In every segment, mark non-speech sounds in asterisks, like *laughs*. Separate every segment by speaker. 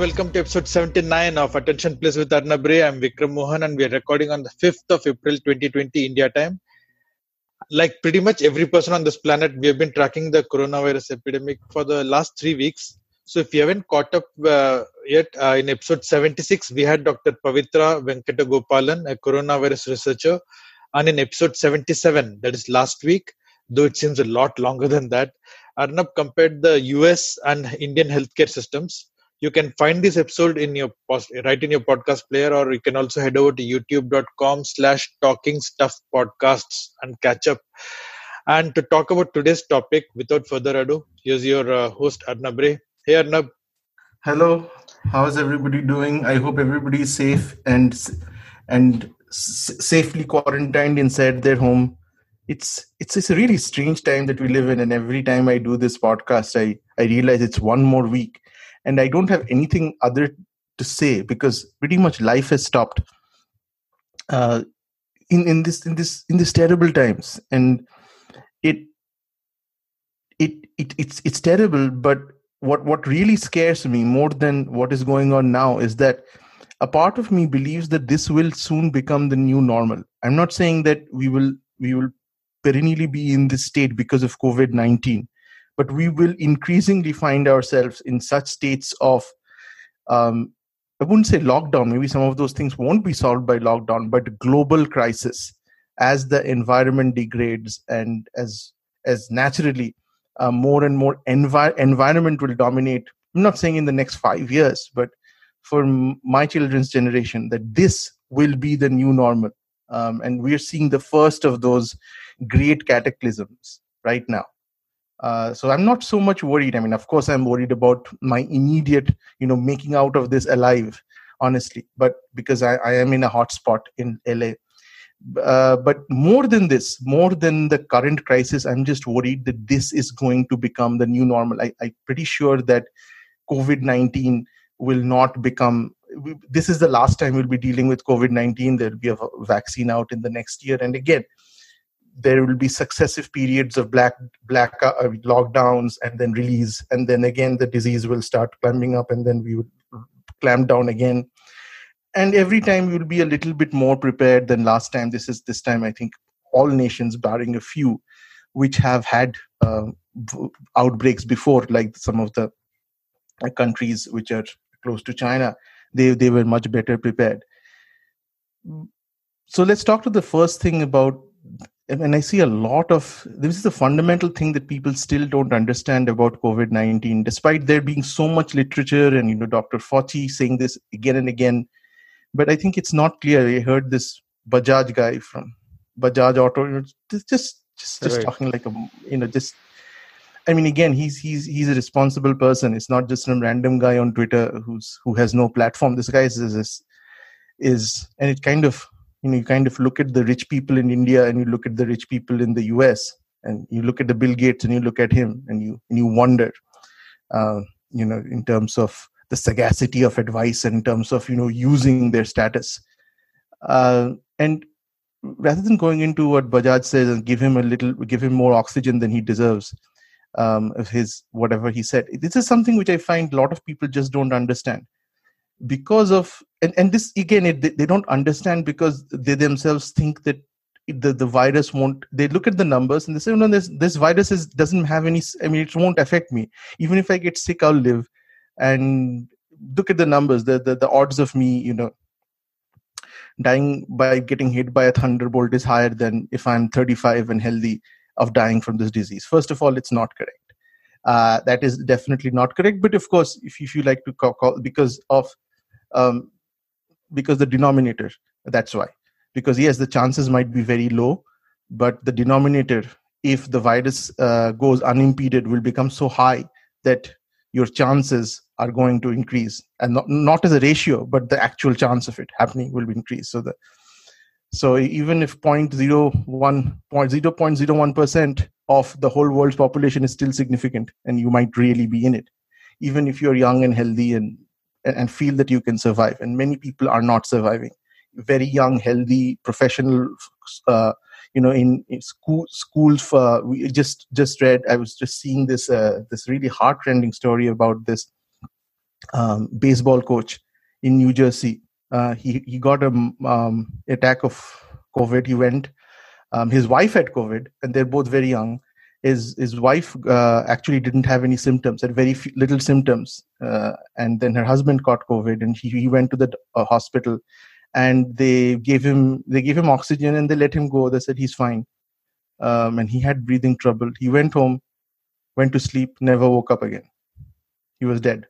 Speaker 1: welcome to episode 79 of Attention Please with Arnab Ray. I'm Vikram Mohan and we are recording on the 5th of April 2020 India time. Like pretty much every person on this planet, we have been tracking the coronavirus epidemic for the last three weeks. So if you haven't caught up uh, yet, uh, in episode 76, we had Dr. Pavitra Venkatagopalan, a coronavirus researcher. And in episode 77, that is last week, though it seems a lot longer than that, Arnab compared the US and Indian healthcare systems you can find this episode in your post, right in your podcast player or you can also head over to youtube.com slash talking stuff podcasts and catch up. And to talk about today's topic without further ado here's your uh, host arnab ray. Hey arnab.
Speaker 2: Hello. How's everybody doing? I hope everybody is safe and and s- safely quarantined inside their home. It's it's it's a really strange time that we live in and every time i do this podcast i i realize it's one more week and i don't have anything other to say because pretty much life has stopped uh, in in this in this in these terrible times. And it it, it it's it's terrible but what what really scares me more than what is going on now is that a part of me believes that this will soon become the new normal. I'm not saying that we will we will perennially be in this state because of covid-19 but we will increasingly find ourselves in such states of um, i wouldn't say lockdown maybe some of those things won't be solved by lockdown but global crisis as the environment degrades and as as naturally uh, more and more envi- environment will dominate i'm not saying in the next 5 years but for m- my children's generation that this will be the new normal. Um, and we're seeing the first of those great cataclysms right now uh, so i'm not so much worried. I mean of course i'm worried about my immediate you know making out of this alive honestly. But because i, I am in a hot spot in la uh, but more than this more than the current crisis i'm just worried that this is going to become the new normal. I, i'm pretty sure that covid-19 will not become this is the last time we'll be dealing with covid-19 there'll be a vaccine out in the next year. And again there will be successive periods of black black uh, lockdowns and then release and then again the disease will start climbing up and then we would clamp down again. And every time we will be a little bit more prepared than last time. This is this time i think all nations barring a few which have had uh, outbreaks before like some of the uh, countries which are close to china they they were much better prepared. So let's talk to the first thing about and I see a lot of this is the fundamental thing that people still don't understand about COVID nineteen, despite there being so much literature and you know Dr. Fauci saying this again and again. But I think it's not clear. I heard this Bajaj guy from Bajaj Auto, just just just, just right. talking like a you know just. I mean, again, he's he's he's a responsible person. It's not just some random guy on Twitter who's who has no platform. This guy is is, is and it kind of you know you kind of look at the rich people in india and you look at the rich people in the us and you look at the bill gates and you look at him and you and you wonder uh, you know in terms of the sagacity of advice and in terms of you know using their status. Uh, and rather than going into what bajaj says and give him a little give him more oxygen than he deserves um, of his whatever he said this is something which i find a lot of people just don't understand. Because of and, and this again it, they, don't understand because they themselves think that the, the virus won't they look at the numbers and they say no this this virus is doesn't have any i mean it won't affect me. Even if i get sick i'll live. And look at the numbers the the, the odds of me you know dying by getting hit by a thunderbolt is higher than if i'm 35 and healthy of dying from this disease. First of all it's not correct. Uh, that is definitely not correct. But of course if, if you like to call, call because of um, because the denominator that's why. Because yes the chances might be very low but the denominator if the virus uh, goes unimpeded will become so high that your chances are going to increase. And not, not as a ratio but the actual chance of it happening will increase so the so even if 0.01 0.01% of the whole world's population is still significant and you might really be in it even if you're young and healthy and and feel that you can survive and many people are not surviving very young healthy professional uh, you know in, in school schools for we just just read i was just seeing this uh, this really heartrending story about this um, baseball coach in New Jersey. Uh, he he got a um, attack of COVID. He went. Um, his wife had COVID, and they're both very young. His his wife uh, actually didn't have any symptoms, had very few, little symptoms, uh, and then her husband caught COVID, and he, he went to the uh, hospital, and they gave him they gave him oxygen, and they let him go. They said he's fine, um, and he had breathing trouble. He went home, went to sleep, never woke up again. He was dead.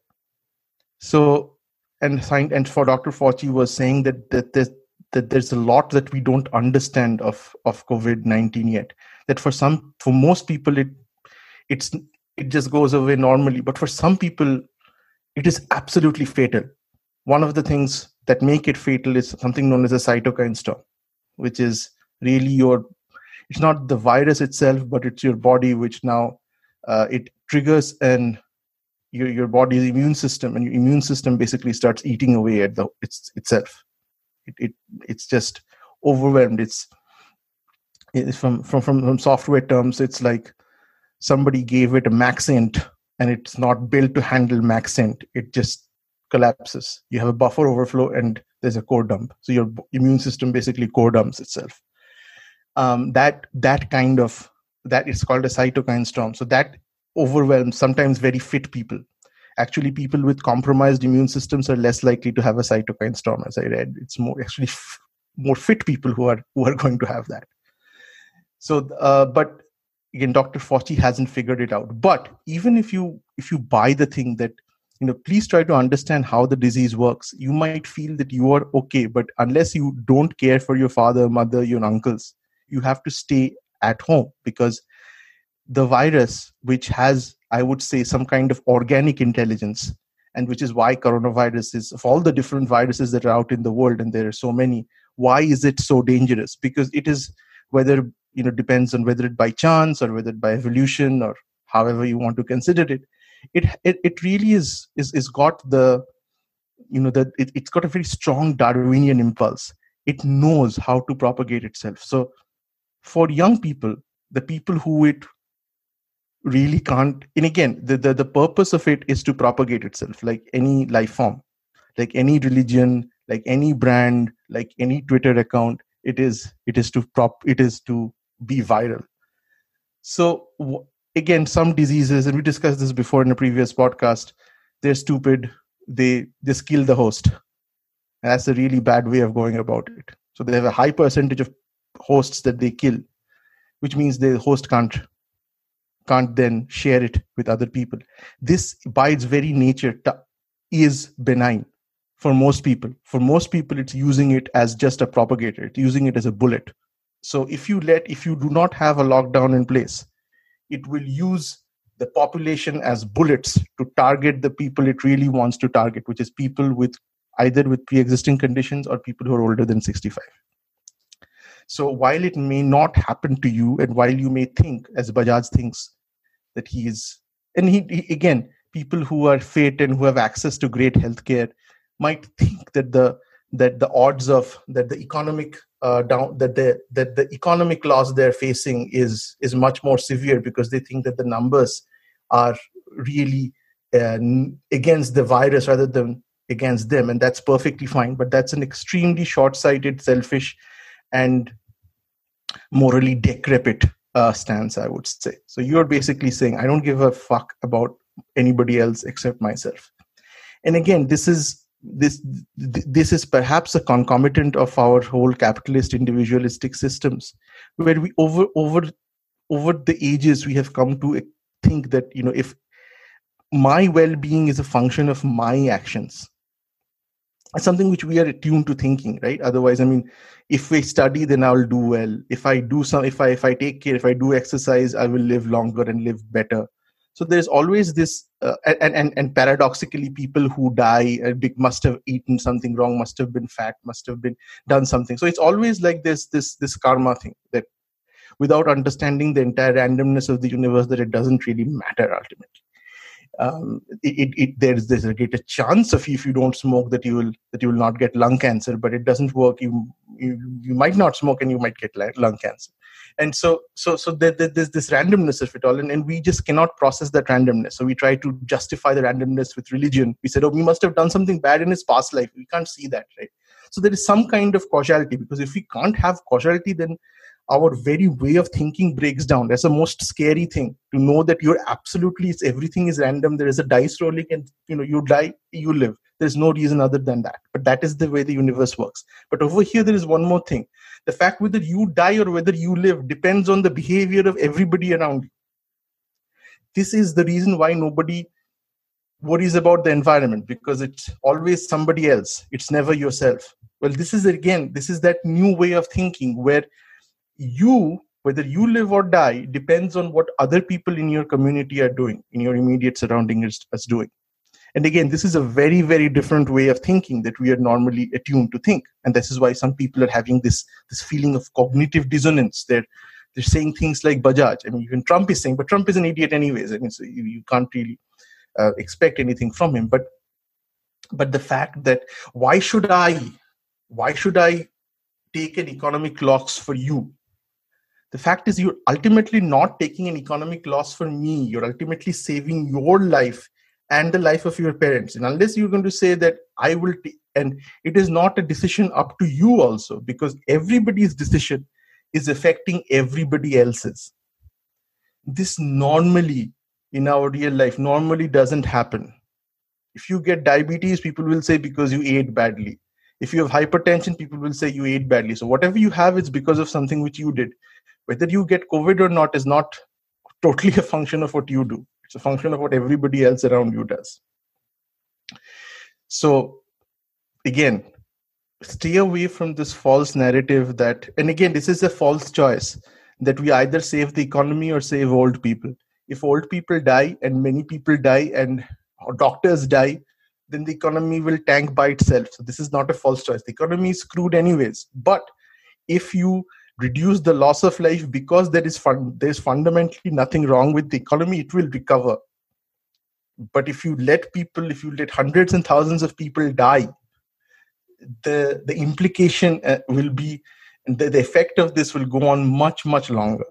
Speaker 2: So and signed and for Dr. Fauci was saying that that there's that there's a lot that we don't understand of of COVID nineteen yet. That for some for most people it it's it just goes away normally, but for some people it is absolutely fatal. One of the things that make it fatal is something known as a cytokine storm, which is really your it's not the virus itself, but it's your body which now uh, it triggers and your your body's immune system and your immune system basically starts eating away at the it's itself it, it it's just overwhelmed. It's it's from, from from from software terms it's like somebody gave it a max int and it's not built to handle max int it just collapses. You have a buffer overflow and there's a core dump. So your immune system basically core dumps itself. Um, that that kind of that is called a cytokine storm. So that overwhelms sometimes very fit people actually people with compromised immune systems are less likely to have a cytokine storm as i read. It's more actually f- more fit people who are who are going to have that. So uh, but again dr fauci hasn't figured it out. But even if you if you buy the thing that you know please try to understand how the disease works you might feel that you are okay. But unless you don't care for your father mother your uncles you have to stay at home because the virus, which has, I would say, some kind of organic intelligence, and which is why coronavirus is, of all the different viruses that are out in the world, and there are so many, why is it so dangerous? Because it is, whether, you know, depends on whether it by chance or whether it by evolution or however you want to consider it, it, it, it really is, is, is got the, you know, that it, it's got a very strong Darwinian impulse. It knows how to propagate itself. So for young people, the people who it really can't and again the, the the purpose of it is to propagate itself like any life form like any religion like any brand like any twitter account it is it is to prop it is to be viral. So again some diseases and we discussed this before in a previous podcast they're stupid they just kill the host. And that's a really bad way of going about it. So they have a high percentage of hosts that they kill which means the host can't can't then share it with other people. This, by its very nature, is benign for most people. For most people, it's using it as just a propagator, it's using it as a bullet. So if you let, if you do not have a lockdown in place, it will use the population as bullets to target the people it really wants to target, which is people with either with pre-existing conditions or people who are older than 65. So while it may not happen to you, and while you may think, as Bajaj thinks, that he is and he, he, again people who are fit and who have access to great healthcare might think that the that the odds of that the economic uh, down that the that the economic loss they're facing is is much more severe because they think that the numbers are really uh, against the virus rather than against them. And that's perfectly fine but that's an extremely short-sighted selfish and morally decrepit uh, stance, I would say. So you're basically saying, I don't give a fuck about anybody else except myself. And again, this is this this is perhaps a concomitant of our whole capitalist individualistic systems, where we over over over the ages we have come to think that you know if my well-being is a function of my actions something which we are attuned to thinking right? Otherwise i mean if we study then i'll do well. If i do some if i if i take care if i do exercise i will live longer and live better. So there's always this uh, and, and and paradoxically people who die uh, must have eaten something wrong must have been fat must have been done something. So it's always like this this this karma thing that without understanding the entire randomness of the universe that it doesn't really matter ultimately um, it, it, there's there's a greater chance of if you don't smoke that you will that you will not get lung cancer but it doesn't work. You you, you might not smoke and you might get lung cancer. And so so so there, there's this randomness of it all and, and we just cannot process that randomness. So we try to justify the randomness with religion. We said oh we must have done something bad in his past life. We can't see that right? So there is some kind of causality because if we can't have causality then our very way of thinking breaks down. That's the most scary thing to know that you're absolutely it's everything is random. There is a dice rolling and you know you die you live. There's no reason other than that. But that is the way the universe works. But over here there is one more thing. The fact whether you die or whether you live depends on the behavior of everybody around you. This is the reason why nobody worries about the environment because it's always somebody else. It's never yourself. Well this is again this is that new way of thinking where you whether you live or die depends on what other people in your community are doing in your immediate surrounding is, is doing. And again this is a very very different way of thinking that we are normally attuned to think. And this is why some people are having this this feeling of cognitive dissonance. They're they're saying things like bajaj. I mean even trump is saying but trump is an idiot anyways. I mean so you, you can't really uh, expect anything from him. But but the fact that why should i why should i take an economic loss for you the fact is you're ultimately not taking an economic loss for me. You're ultimately saving your life and the life of your parents. And unless you're going to say that i will t- and it is not a decision up to you also because everybody's decision is affecting everybody else's. This normally in our real life normally doesn't happen. If you get diabetes people will say because you ate badly. If you have hypertension people will say you ate badly. So whatever you have it's because of something which you did whether you get covid or not is not totally a function of what you do. It's a function of what everybody else around you does. So again stay away from this false narrative that and again this is a false choice that we either save the economy or save old people. If old people die and many people die and doctors die then the economy will tank by itself. So this is not a false choice. The economy is screwed anyways. But if you reduce the loss of life because there is fun there's fundamentally nothing wrong with the economy it will recover. But if you let people if you let hundreds and thousands of people die the the implication uh, will be the, the effect of this will go on much much longer.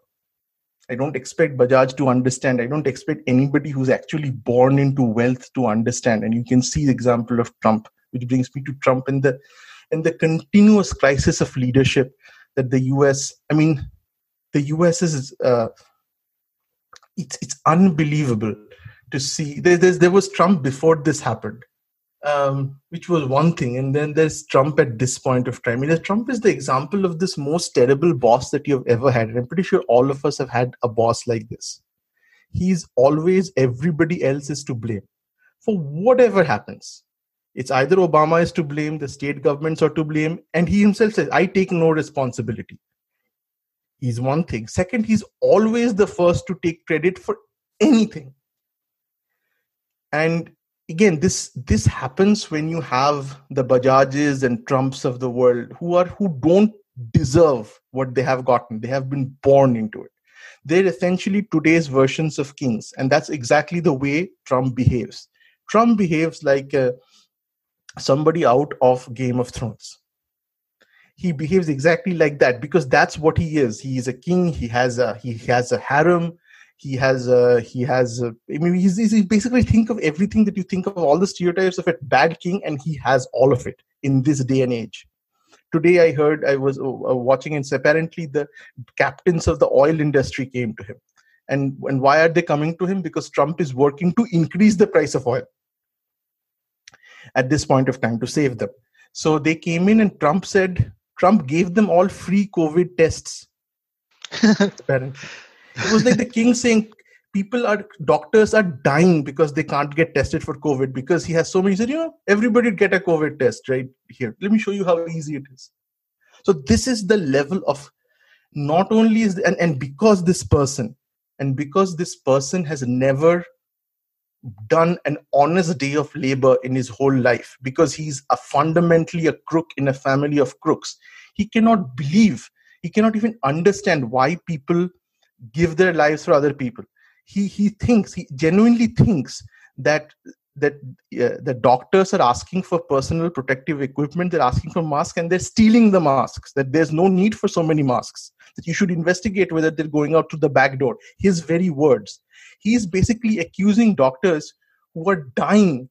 Speaker 2: I don't expect bajaj to understand. I don't expect anybody who's actually born into wealth to understand. And you can see the example of trump which brings me to trump and the and the continuous crisis of leadership that the US, I mean, the US is, uh, it's, it's unbelievable to see. There, there was Trump before this happened, um, which was one thing. And then there's Trump at this point of time. I mean, Trump is the example of this most terrible boss that you've ever had. And I'm pretty sure all of us have had a boss like this. He's always everybody else is to blame for whatever happens it's either Obama is to blame, the state governments are to blame, and he himself says, I take no responsibility. He's one thing. Second, he's always the first to take credit for anything. And again, this this happens when you have the Bajajes and Trumps of the world who are who don't deserve what they have gotten. They have been born into it. They're essentially today's versions of kings, and that's exactly the way Trump behaves. Trump behaves like a, somebody out of Game of Thrones. He behaves exactly like that because that's what he is. He is a king. He has a he has a harem. He has a he has. A, I mean, he's, he's basically think of everything that you think of all the stereotypes of a bad king, and he has all of it in this day and age. Today, I heard I was uh, uh watching, and apparently the captains of the oil industry came to him, and and why are they coming to him? Because Trump is working to increase the price of oil at this point of time to save them. So they came in and Trump said, Trump gave them all free COVID tests. *laughs* it was like the king saying, people are doctors are dying because they can't get tested for covid because he has so many he said you know everybody get a covid test right here let me show you how easy it is so this is the level of not only is and, and because this person and because this person has never done an honest day of labor in his whole life because he's a fundamentally a crook in a family of crooks. He cannot believe he cannot even understand why people give their lives for other people. He he thinks he genuinely thinks that that uh, the doctors are asking for personal protective equipment they're asking for masks and they're stealing the masks that there's no need for so many masks that you should investigate whether they're going out to the back door. His very words he's basically accusing doctors who are dying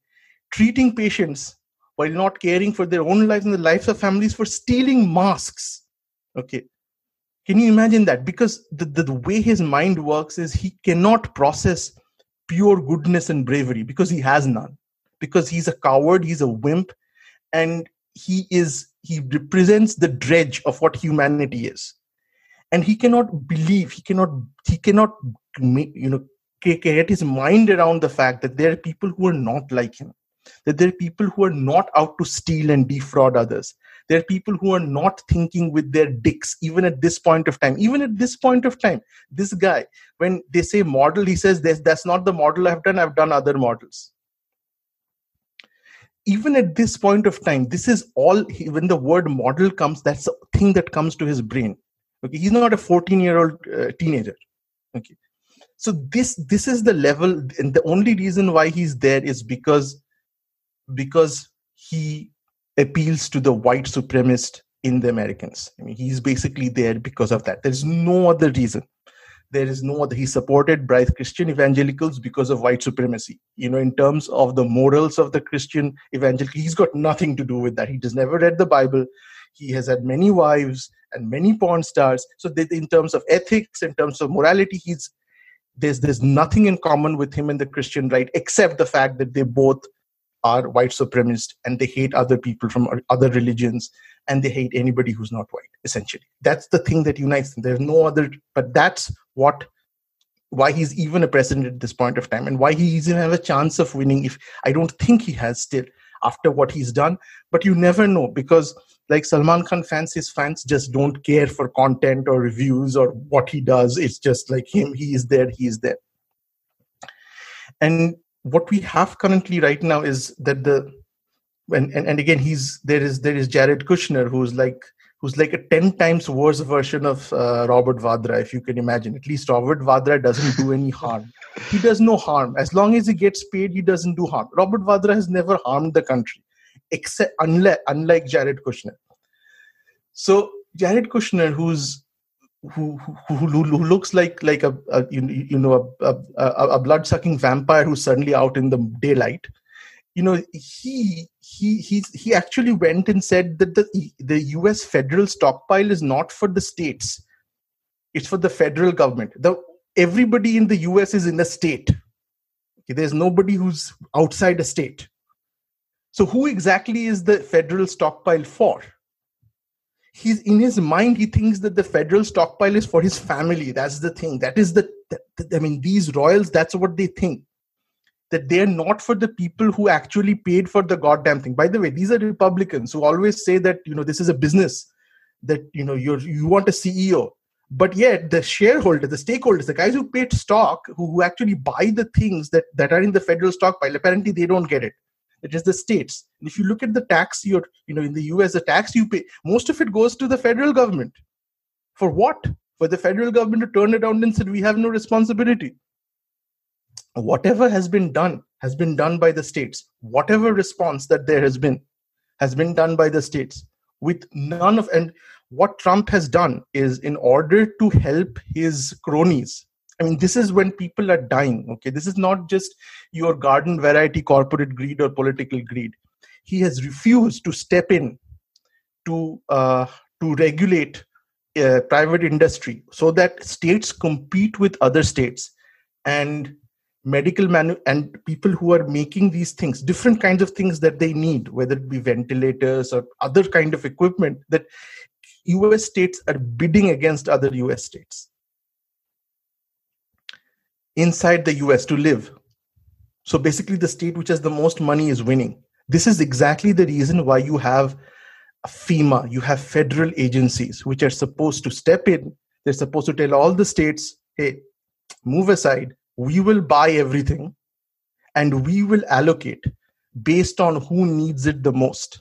Speaker 2: treating patients while not caring for their own lives and the lives of families for stealing masks. Okay. Can you imagine that? Because the, the, the way his mind works is he cannot process pure goodness and bravery because he has none. Because he's a coward he's a wimp and he is he represents the dredge of what humanity is. And he cannot believe he cannot he cannot you know get his mind around the fact that there are people who are not like him that there are people who are not out to steal and defraud others. There are people who are not thinking with their dicks even at this point of time. Even at this point of time this guy when they say model he says that's, not the model i've done. I've done other models. Even at this point of time this is all when the word model comes that's the thing that comes to his brain. Okay he's not a 14 year old uh, teenager. Okay so this this is the level and the only reason why he's there is because because he appeals to the white supremacist in the Americans. I mean, he's basically there because of that. There's no other reason. There is no other. He supported bright Christian evangelicals because of white supremacy. You know, in terms of the morals of the Christian evangelical, he's got nothing to do with that. He just never read the Bible. He has had many wives and many porn stars. So, they, in terms of ethics, in terms of morality, he's there's there's nothing in common with him and the Christian right except the fact that they both are white supremacist and they hate other people from other religions and they hate anybody who's not white essentially. That's the thing that unites them. There's no other but that's what why he's even a president at this point of time and why he even have a chance of winning if i don't think he has still after what he's done but you never know because like salman khan fans his fans just don't care for content or reviews or what he does. It's just like him. He is there. He is there. And what we have currently right now is that the and, and, and again he's there is there is jared kushner who's like who's like a 10 times worse version of uh, robert vadra if you can imagine. At least robert vadra doesn't do any harm. He does no harm. As long as he gets paid he doesn't do harm. Robert vadra has never harmed the country except unlike unlike jared kushner. So jared kushner who's who, who, who, looks like like a, a you, you know a, a, a blood sucking vampire who's suddenly out in the daylight you know he he he he actually went and said that the the US federal stockpile is not for the states. It's for the federal government. The everybody in the US is in a state. Okay, there's nobody who's outside a state so who exactly is the federal stockpile for? He's in his mind he thinks that the federal stockpile is for his family. That's the thing. That is the, the i mean these royals that's what they think. That they're not for the people who actually paid for the goddamn thing. By the way these are republicans who always say that you know this is a business that you know you're you want a ceo but yet the shareholder the stakeholders the guys who paid stock who, who actually buy the things that that are in the federal stockpile apparently they don't get it it is the states. And if you look at the tax you're you know in the us the tax you pay most of it goes to the federal government. For what? For the federal government to turn it around and said we have no responsibility. Whatever has been done has been done by the states. Whatever response that there has been has been done by the states. With none of and what trump has done is in order to help his cronies I mean, this is when people are dying. Okay, this is not just your garden variety corporate greed or political greed. He has refused to step in to uh, to regulate uh, private industry so that states compete with other states and medical manu- and people who are making these things different kinds of things that they need whether it be ventilators or other kind of equipment that us states are bidding against other us states inside the US to live. So basically, the state which has the most money is winning. This is exactly the reason why you have FEMA, you have federal agencies which are supposed to step in. They're supposed to tell all the states, hey, move aside, we will buy everything and we will allocate based on who needs it the most.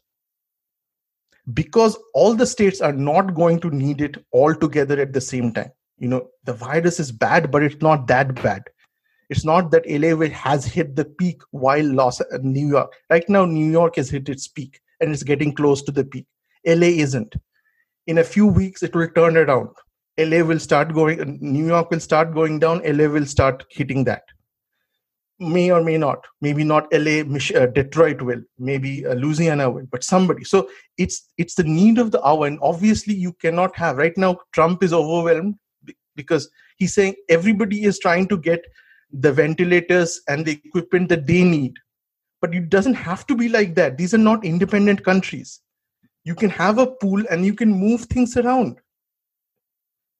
Speaker 2: Because all the states are not going to need it all together at the same time you know the virus is bad but it's not that bad It's not that LA has hit the peak while Los uh, New York. Right now, New York has hit its peak and it's getting close to the peak. LA isn't. In a few weeks, it will turn around. LA will start going, New York will start going down, LA will start hitting that. May or may not. Maybe not LA, uh, Detroit will. Maybe uh, Louisiana will, but somebody. So it's it's the need of the hour, and obviously you cannot have right now. Trump is overwhelmed because he's saying everybody is trying to get the ventilators and the equipment that they need. But it doesn't have to be like that. These are not independent countries. You can have a pool and you can move things around.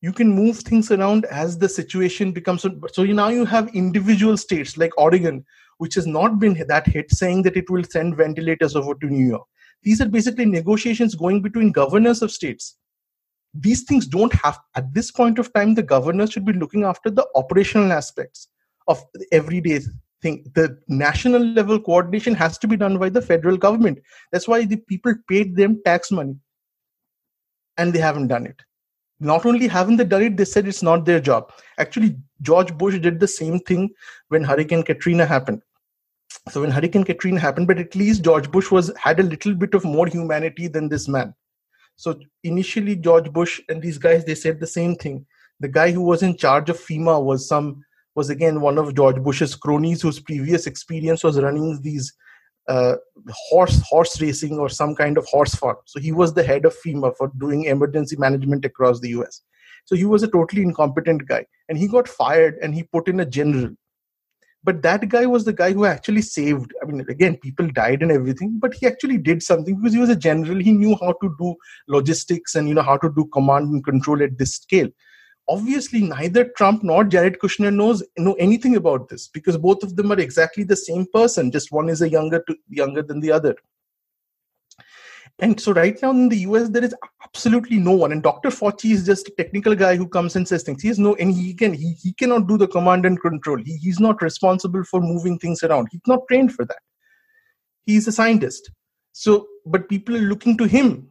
Speaker 2: You can move things around as the situation becomes. So now you have individual states like Oregon, which has not been that hit, saying that it will send ventilators over to New York. These are basically negotiations going between governors of states these things don't have at this point of time the governors should be looking after the operational aspects of everyday thing. The national level coordination has to be done by the federal government. That's why the people paid them tax money. And they haven't done it. Not only haven't they done it they said it's not their job. Actually george bush did the same thing when hurricane katrina happened. So when hurricane katrina happened but at least george bush was had a little bit of more humanity than this man so initially george bush and these guys they said the same thing the guy who was in charge of fema was some was again one of George Bush's cronies whose previous experience was running these uh, horse horse racing or some kind of horse farm. So he was the head of FEMA for doing emergency management across the US. So he was a totally incompetent guy, and he got fired and he put in a general. But that guy was the guy who actually saved. I mean, again, people died and everything, but he actually did something because he was a general. He knew how to do logistics and you know how to do command and control at this scale obviously neither Trump nor Jared Kushner knows know anything about this because both of them are exactly the same person. Just one is a younger to, younger than the other. And so right now in the US, there is absolutely no one. And Dr. Fauci is just a technical guy who comes and says things. He has no, and he can he, he cannot do the command and control. He, he's not responsible for moving things around. He's not trained for that. He's a scientist. So, but people are looking to him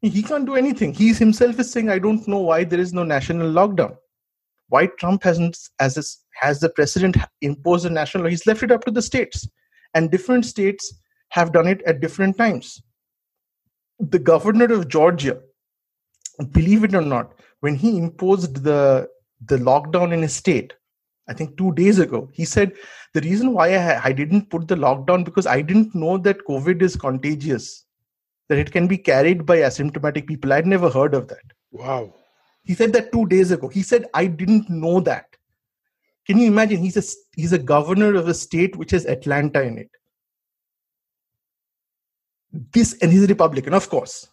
Speaker 2: he can't do anything. He himself is saying, I don't know why there is no national lockdown. Why Trump hasn't, as has the president imposed a national he's left it up to the states. And different states have done it at different times. The governor of Georgia, believe it or not, when he imposed the, the lockdown in his state, I think two days ago, he said, The reason why I, I didn't put the lockdown because I didn't know that COVID is contagious that it can be carried by asymptomatic people. I'd never heard of that.
Speaker 1: Wow.
Speaker 2: He said that two days ago. He said, I didn't know that. Can you imagine? He's a, he's a governor of a state which has Atlanta in it. This, and he's a Republican, of course.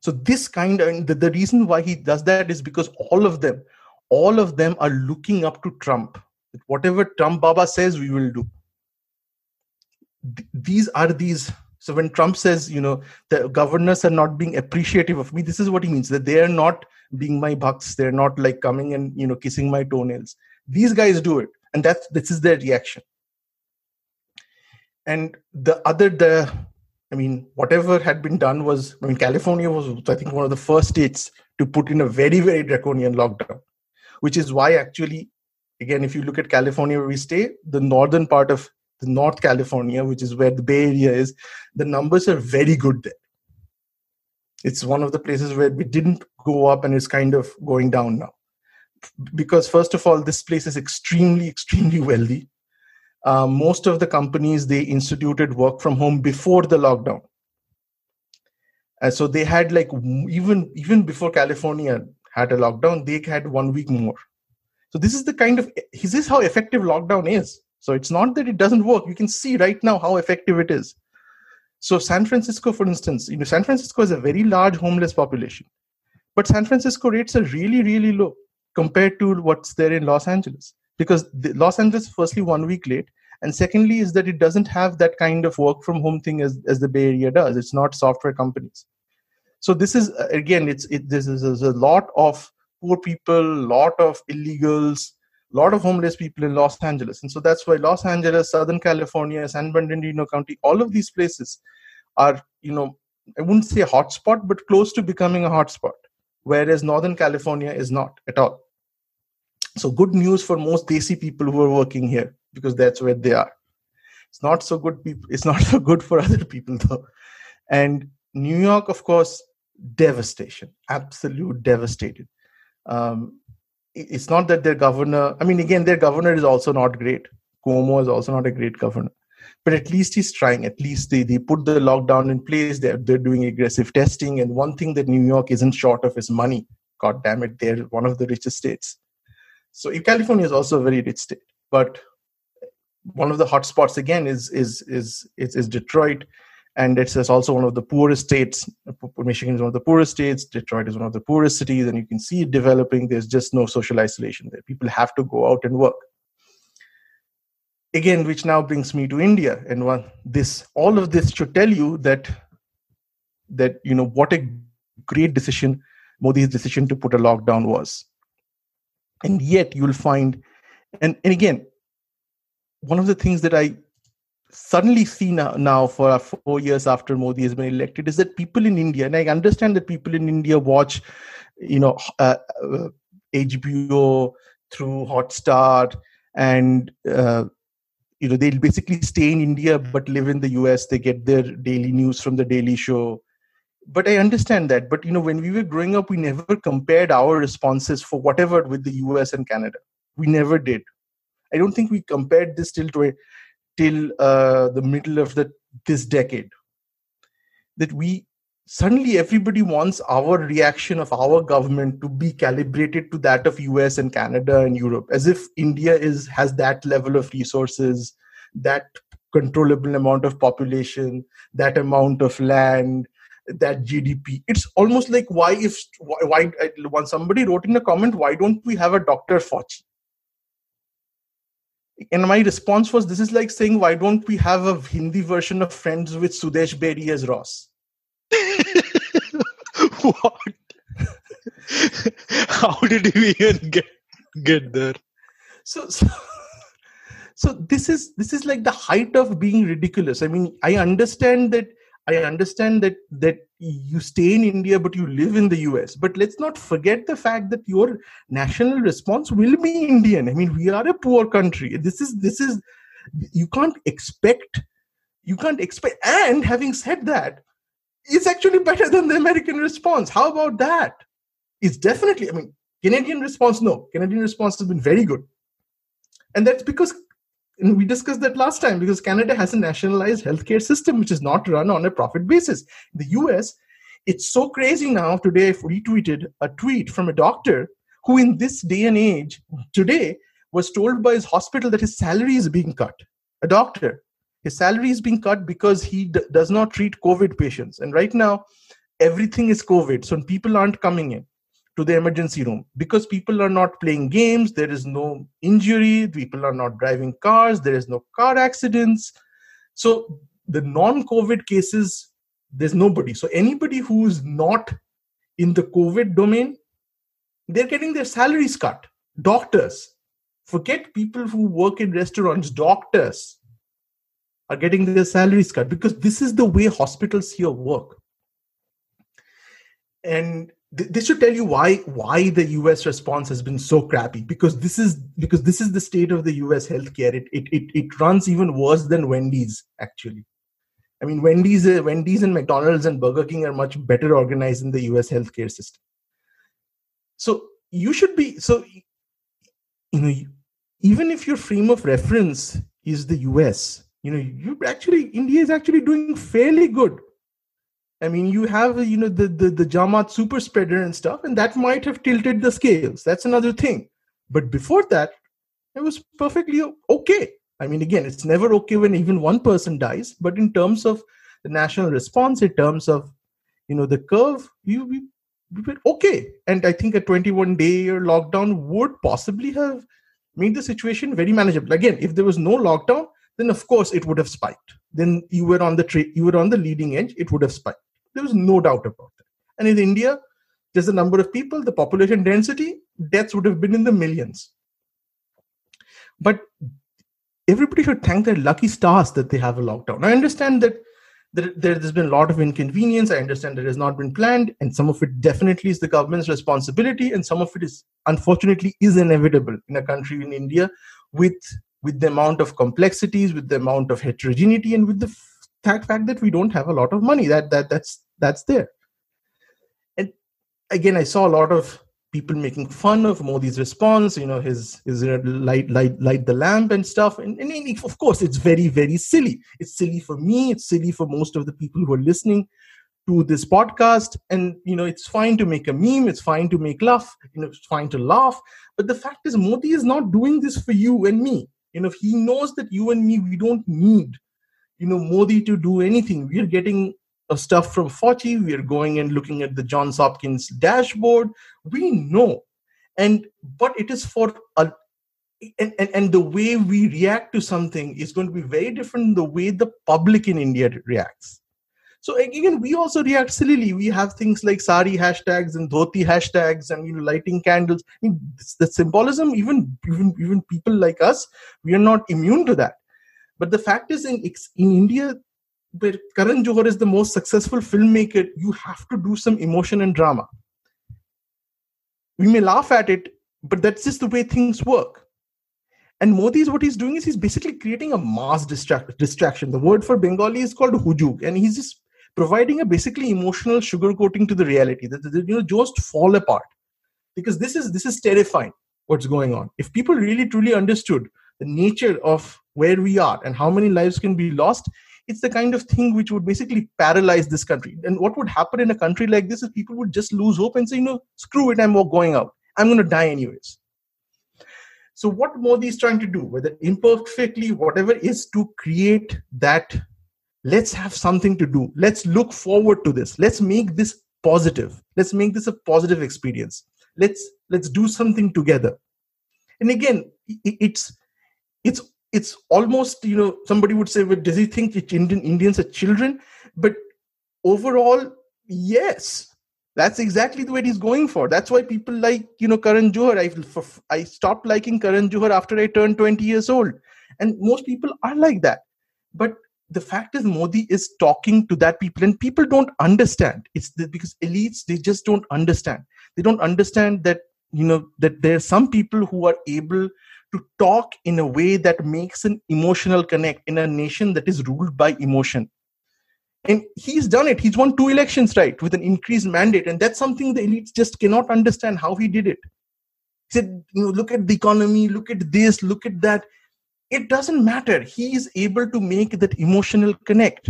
Speaker 2: So, this kind of, the, the reason why he does that is because all of them, all of them are looking up to Trump. Whatever Trump Baba says, we will do. These are these so when Trump says, you know, the governors are not being appreciative of me, this is what he means that they are not being my bucks. They're not like coming and you know kissing my toenails. These guys do it, and that's this is their reaction. And the other, the I mean, whatever had been done was, I mean, California was, I think, one of the first states to put in a very, very draconian lockdown, which is why actually, again, if you look at California where we stay, the northern part of the North California, which is where the Bay Area is, the numbers are very good there. It's one of the places where we didn't go up and it's kind of going down now. Because, first of all, this place is extremely, extremely wealthy. Uh, most of the companies they instituted work from home before the lockdown. And so they had like even even before California had a lockdown, they had one week more. So this is the kind of this is how effective lockdown is so it's not that it doesn't work. You can see right now how effective it is. So San Francisco, for instance, you know, San Francisco has a very large homeless population, but San Francisco rates are really, really low compared to what's there in Los Angeles. Because the, Los Angeles, firstly, one week late, and secondly, is that it doesn't have that kind of work from home thing as, as the Bay Area does. It's not software companies. So this is uh, again, it's it, this is a lot of poor people, lot of illegals, lot of homeless people in Los Angeles. And so that's why Los Angeles, Southern California, San Bernardino County, all of these places are, you know, I wouldn't say a hotspot, but close to becoming a hotspot, whereas Northern California is not at all. So good news for most Desi people who are working here. Because that's where they are. It's not so good. People, it's not so good for other people though. And New York, of course, devastation, absolute devastated. Um, it's not that their governor. I mean, again, their governor is also not great. Cuomo is also not a great governor but at least he's trying at least they, they put the lockdown in place they're, they're doing aggressive testing and one thing that new york isn't short of is money god damn it they're one of the richest states so california is also a very rich state but one of the hot spots again is is is is, is detroit. And it's also one of the poorest states. Michigan is one of the poorest states. Detroit is one of the poorest cities. And you can see it developing. There's just no social isolation there. People have to go out and work. Again which now brings me to india. And one this all of this should tell you that that you know what a great decision modi's decision to put a lockdown was. And yet you'll find and, and again one of the things that i suddenly see now, now for four years after modi has been elected is that people in india and i understand that people in india watch you know uh, uh, hbo through hotstar and uh, you know they'll basically stay in india but live in the us they get their daily news from the daily show. But i understand that. But you know when we were growing up we never compared our responses for whatever with the us and canada. We never did i don't think we compared this till to, till uh, the middle of the this decade. That we suddenly everybody wants our reaction of our government to be calibrated to that of us and canada and europe as if india is has that level of resources that controllable amount of population that amount of land that gdp it's almost like why if why, why when somebody wrote in a comment why don't we have a dr fauci and my response was this is like saying why don't we have a hindi version of friends with sudesh Berry as ross *laughs*
Speaker 1: what? *laughs* How did you even get get there?
Speaker 2: So, *laughs* so, so this is this is like the height of being ridiculous. I mean, I understand that I understand that that you stay in India but you live in the US. But let's not forget the fact that your national response will be Indian. I mean, we are a poor country. This is this is you can't expect you can't expect and having said that is actually better than the American response. How about that? It's definitely, I mean, Canadian response, no. Canadian response has been very good. And that's because and we discussed that last time because Canada has a nationalized healthcare system which is not run on a profit basis. The US, it's so crazy now. Today, I retweeted a tweet from a doctor who, in this day and age, today, was told by his hospital that his salary is being cut. A doctor his salary is being cut because he d- does not treat covid patients and right now everything is covid so people aren't coming in to the emergency room. Because people are not playing games there is no injury people are not driving cars there is no car accidents. So the non covid cases there's nobody. So anybody who's not in the covid domain they're getting their salaries cut. Doctors forget people who work in restaurants doctors are getting their salaries cut because this is the way hospitals here work. And this should tell you why why the us response has been so crappy because this is because this is the state of the us healthcare. It it it, it runs even worse than wendy's actually. I mean wendy's uh, wendy's and mcdonald's and burger king are much better organized in the us healthcare system. So you should be so you know even if your frame of reference is the us you know you actually india is actually doing fairly good i mean you have you know the the, the jamaat super spreader and stuff and that might have tilted the scales. That's another thing. But before that it was perfectly okay. I mean again it's never okay when even one person dies but in terms of the national response in terms of you know the curve you we, we were okay. And i think a 21 day lockdown would possibly have made the situation very manageable. Again if there was no lockdown then of course it would have spiked. Then you were on the tra- you were on the leading edge, it would have spiked. There was no doubt about that. And in India, there's the number of people, the population density, deaths would have been in the millions. But everybody should thank their lucky stars that they have a lockdown. I understand that there, there's been a lot of inconvenience. I understand it has not been planned, and some of it definitely is the government's responsibility, and some of it is unfortunately is inevitable in a country in India with with the amount of complexities, with the amount of heterogeneity, and with the fact that we don't have a lot of money. That that that's that's there. And again, I saw a lot of people making fun of Modi's response, you know, his his light light light the lamp and stuff. And, and of course, it's very very silly. It's silly for me. It's silly for most of the people who are listening to this podcast. And you know, it's fine to make a meme. It's fine to make laugh. You know, it's fine to laugh. But the fact is, Modi is not doing this for you and me. You know, he knows that you and me, we don't need, you know, Modi to do anything. We are getting of stuff from Fauci. We are going and looking at the Johns Hopkins dashboard. We know. And but it is for a and, and, and the way we react to something is going to be very different the way the public in India reacts. So again, we also react sillily. We have things like sari hashtags and dhoti hashtags and you know lighting candles. I mean, the symbolism, even even even people like us, we are not immune to that. But the fact is, in in India, where Karan Johar is the most successful filmmaker, you have to do some emotion and drama. We may laugh at it, but that's just the way things work. And Modi is what he's doing is he's basically creating a mass distract- distraction. The word for Bengali is called hujug, and he's just providing a basically emotional sugarcoating to the reality that you know just fall apart because this is this is terrifying what's going on. If people really truly understood the nature of where we are and how many lives can be lost, it's the kind of thing which would basically paralyze this country. And what would happen in a country like this is people would just lose hope and say, you know, screw it, I'm going out. I'm going to die anyways. So what Modi is trying to do, whether imperfectly, whatever is to create that, let's have something to do. Let's look forward to this. Let's make this positive. Let's make this a positive experience. Let's let's do something together. And again, it's it's it's almost you know somebody would say well does he think indian indians are children but overall yes that's exactly the way he's going for. That's why people like you know karan johar. I i stopped liking karan johar after i turned 20 years old. And most people are like that. But the fact is modi is talking to that people and people don't understand. It's the, because elites they just don't understand. They don't understand that you know that there are some people who are able to talk in a way that makes an emotional connect in a nation that is ruled by emotion. And he's done it. He's won two elections, right, with an increased mandate. And that's something the elites just cannot understand how he did it. He said, you know, look at the economy, look at this, look at that. It doesn't matter. He is able to make that emotional connect.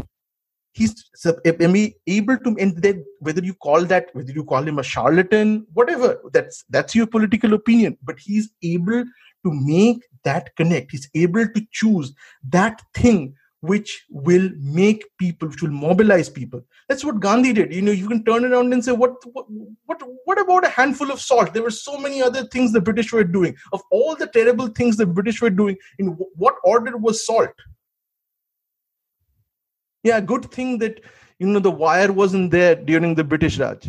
Speaker 2: He's able to, and then whether you call that, whether you call him a charlatan, whatever, that's that's your political opinion. But he's able to make that connect. He's able to choose that thing which will make people, which will mobilize people. That's what Gandhi did. You know, you can turn around and say, what, what, what, what about a handful of salt? There were so many other things the British were doing. Of all the terrible things the British were doing, in what order was salt? Yeah, good thing that you know the wire wasn't there during the British Raj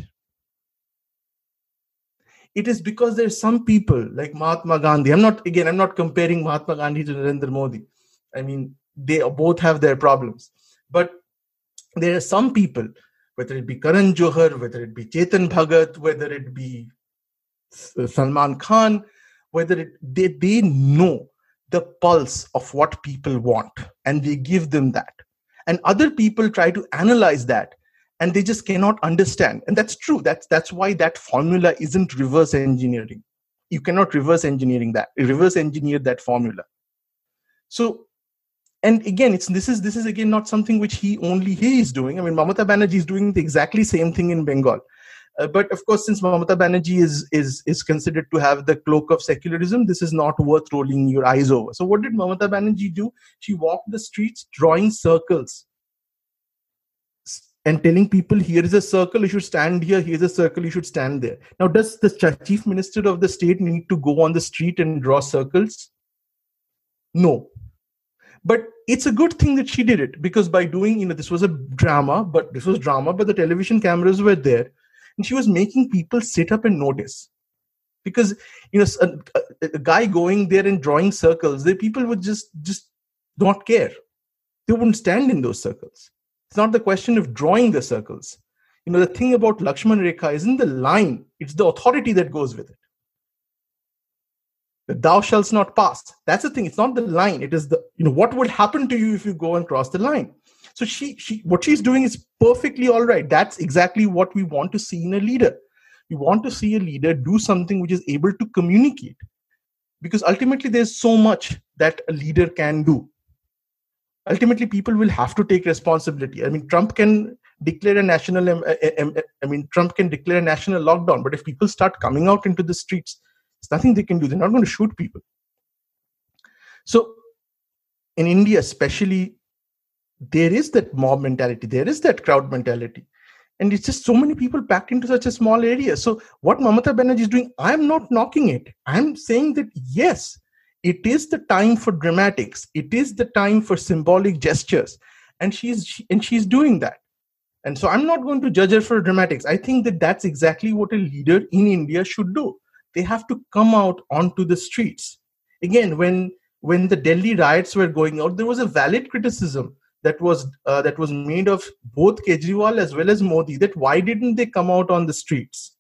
Speaker 2: it is because there's some people like Mahatma Gandhi. I'm not again, I'm not comparing Mahatma Gandhi to Narendra Modi. I mean, they both have their problems. But there are some people, whether it be Karan Johar, whether it be Chetan Bhagat, whether it be Salman Khan, whether it, they, they know the pulse of what people want and they give them that. And other people try to analyze that and they just cannot understand. And that's true. That's that's why that formula isn't reverse engineering. You cannot reverse engineering that reverse engineer that formula. So and again it's this is this is again not something which he only he is doing. I mean mamata banerjee is doing the exactly same thing in bengal. Uh, but of course since mamata banerjee is is is considered to have the cloak of secularism this is not worth rolling your eyes over. So what did mamata banerjee do? She walked the streets drawing circles and telling people here is a circle you should stand here. Here's a circle you should stand there. Now does the chief minister of the state need to go on the street and draw circles? No. But it's a good thing that she did it because by doing you know this was a drama but this was drama but the television cameras were there and she was making people sit up and notice. Because you know a, a, guy going there and drawing circles the people would just just not care. They wouldn't stand in those circles it's not the question of drawing the circles. You know, the thing about Lakshman Rekha isn't the line, it's the authority that goes with it. The thou shalt not pass. That's the thing it's not the line it is the you know what will happen to you if you go and cross the line? So she she what she's doing is perfectly all right. That's exactly what we want to see in a leader. We want to see a leader do something which is able to communicate. Because ultimately there's so much that a leader can do ultimately people will have to take responsibility i mean trump can declare a national uh, i mean trump can declare a national lockdown but if people start coming out into the streets there's nothing they can do. They're not going to shoot people. So in India, especially, there is that mob mentality, there is that crowd mentality. And it's just so many people packed into such a small area. So what Mamata Banerjee is doing, I'm not knocking it. I'm saying that yes, it is the time for dramatics. It is the time for symbolic gestures. And she's and she's doing that. And so I'm not going to judge her for dramatics. I think that that's exactly what a leader in India should do they have to come out onto the streets again when when the delhi riots were going out there was a valid criticism that was uh, that was made of both kejriwal as well as modi that why didn't they come out on the streets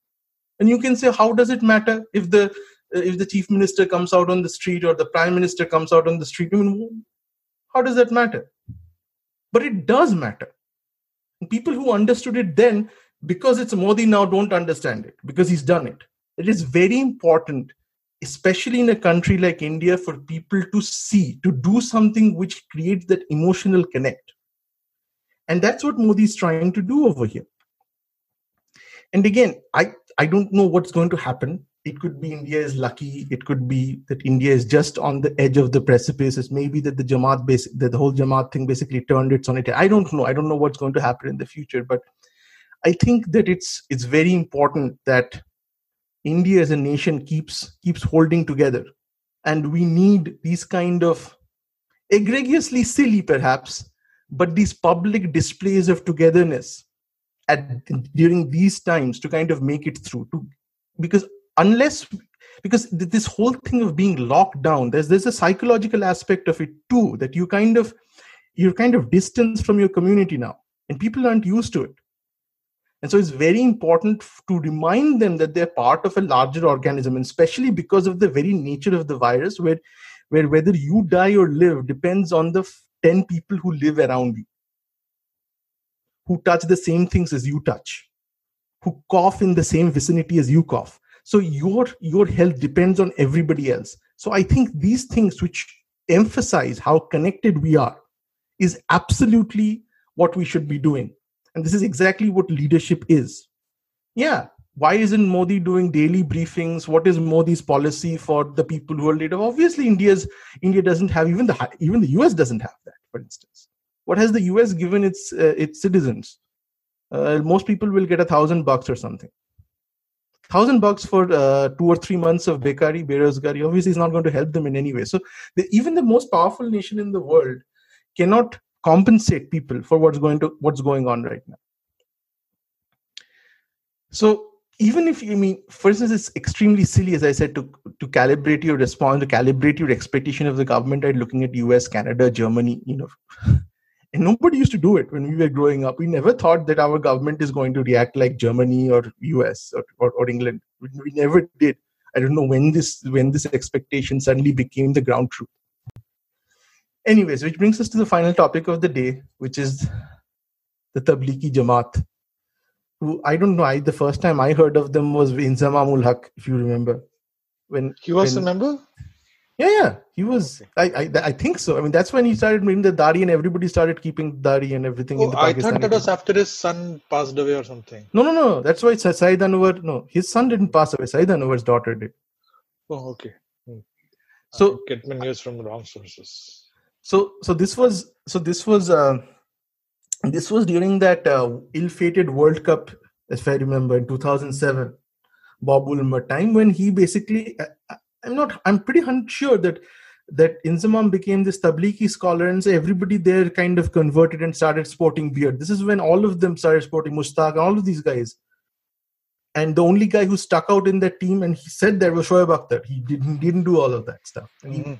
Speaker 2: and you can say how does it matter if the Uh, if the chief minister comes out on the street or the prime minister comes out on the street I mean, how does that matter? But it does matter. People who understood it then because it's modi now don't understand it because he's done it. It is very important especially in a country like india for people to see to do something which creates that emotional connect. And that's what modi is trying to do over here. And again i i don't know what's going to happen it could be india is lucky. It could be that india is just on the edge of the precipice it's maybe that the jamaat that the whole jamaat thing basically turned its on it i don't know. I don't know what's going to happen in the future but i think that it's it's very important that India as a nation keeps keeps holding together, and we need these kind of egregiously silly, perhaps, but these public displays of togetherness at during these times to kind of make it through. To because unless because this whole thing of being locked down, there's there's a psychological aspect of it too that you kind of you're kind of distanced from your community now, and people aren't used to it. And so it's very important to remind them that they're part of a larger organism, and especially because of the very nature of the virus, where, where whether you die or live depends on the 10 people who live around you, who touch the same things as you touch, who cough in the same vicinity as you cough. So your your health depends on everybody else. So I think these things which emphasize how connected we are is absolutely what we should be doing and this is exactly what leadership is. Yeah. Why isn't Modi doing daily briefings? What is Modi's policy for the people who are leader? Obviously, India's India doesn't have even the even the US doesn't have that. For instance, what has the US given its uh, its citizens? Uh, most people will get a thousand bucks or something. Thousand bucks for uh, two or three months of bekari, berozgari, obviously is not going to help them in any way. So the, even the most powerful nation in the world cannot compensate people for what's going to what's going on right now. So even if you mean for instance it's extremely silly as i said to to calibrate your response to calibrate your expectation of the government right? Looking at us canada germany you know and nobody used to do it when we were growing up we never thought that our government is going to react like germany or us or, or, or england we, we never did i don't know when this when this expectation suddenly became the ground truth Anyways, which brings us to the final topic of the day, which is the Tablighi Jamaat. Who I don't know. I the first time I heard of them was Inzamam-ul-Haq, if you remember. When
Speaker 1: he was
Speaker 2: when,
Speaker 1: a member.
Speaker 2: Yeah, yeah, he was. I, I, I think so. I mean, that's when he started making the dari, and everybody started keeping dari and everything.
Speaker 1: Oh, I thought that was after his son passed away or something.
Speaker 2: No, no, no. That's why Saeed Anwar. No, his son didn't pass away. Saeed Anwar's daughter did.
Speaker 1: Oh, okay. Hmm.
Speaker 2: So
Speaker 1: I get my news from wrong sources
Speaker 2: so so this was so this was uh, this was during that uh, ill-fated World Cup, if I remember, in 2007, Bob Woolmer time when he basically, uh, I'm not, I'm pretty sure that that Inzamam became this Tablighi scholar and so everybody there kind of converted and started sporting beard. This is when all of them started sporting Mushtaq, all of these guys. And the only guy who stuck out in that team and he said that was Shoaib Akhtar. He didn't, didn't do all of that stuff. Mm-hmm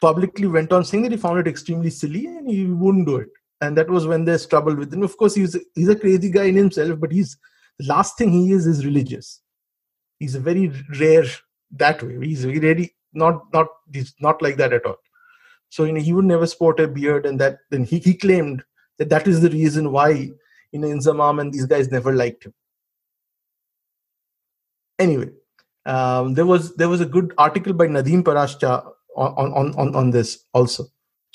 Speaker 2: publicly went on saying that he found it extremely silly and he wouldn't do it. And that was when there's trouble with him. Of course, he's he's a crazy guy in himself, but he's the last thing he is is religious. He's a very rare that way. He's very not not he's not like that at all so you know he would never sport a beard and that then he, he claimed that that is the reason why you know inzamam and these guys never liked him anyway um, there was there was a good article by Nadeem Paracha on on on, on this also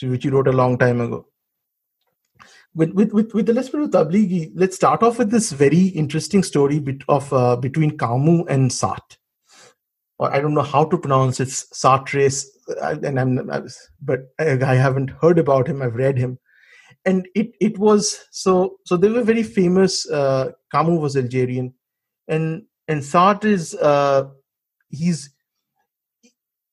Speaker 2: which he wrote a long time ago with with with, with the of Tablighi, let's start off with this very interesting story bit of uh, between Camus and Sartre. Or I don't know how to pronounce it, Sartres, and I'm, but I haven't heard about him. I've read him, and it it was so so. They were very famous. Uh, Camus was Algerian, and and Sartre is uh, he's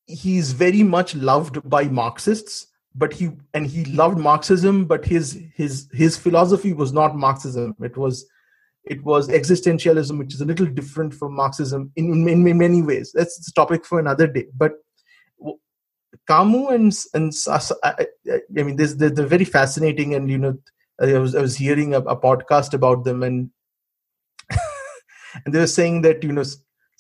Speaker 2: he's very much loved by Marxists but he and he loved marxism but his his his philosophy was not marxism it was it was existentialism which is a little different from marxism in, in, in many ways. That's the topic for another day. But Camus and and I, I mean, they're, they're, very fascinating, and you know, I was I was hearing a, a podcast about them, and *laughs* and they were saying that you know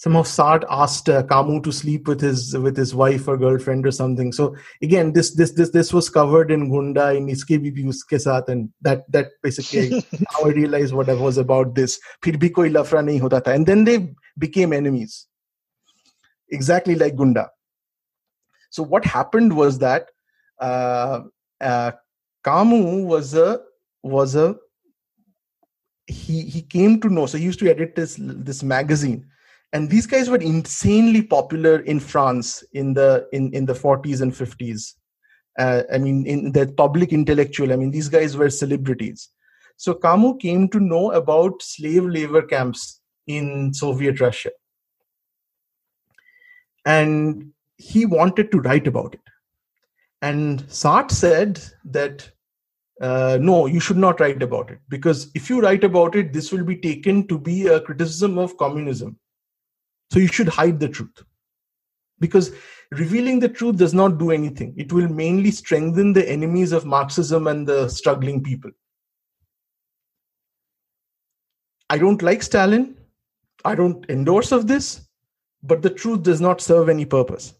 Speaker 2: somehow Sartre asked uh, Camus to sleep with his with his wife or girlfriend or something. So again, this this this this was covered in Gunda in Iske Bhi Uske Saath, and that that basically how I *laughs* realized what I was about this. Phir bhi koi lafra nahi hota tha. And then they became enemies, exactly like Gunda. So what happened was that uh, uh, Camus was a was a he he came to know. So he used to edit this this magazine and these guys were insanely popular in France in the in, in the 40s and 50s. Uh, I mean, in the public intellectual, I mean, these guys were celebrities. So Camus came to know about slave labor camps in Soviet Russia. And he wanted to write about it. And Sartre said that uh, no, you should not write about it because if you write about it, this will be taken to be a criticism of communism. So you should hide the truth. Because revealing the truth does not do anything. It will mainly strengthen the enemies of Marxism and the struggling people. I don't like Stalin. I don't endorse of this, but the truth does not serve any purpose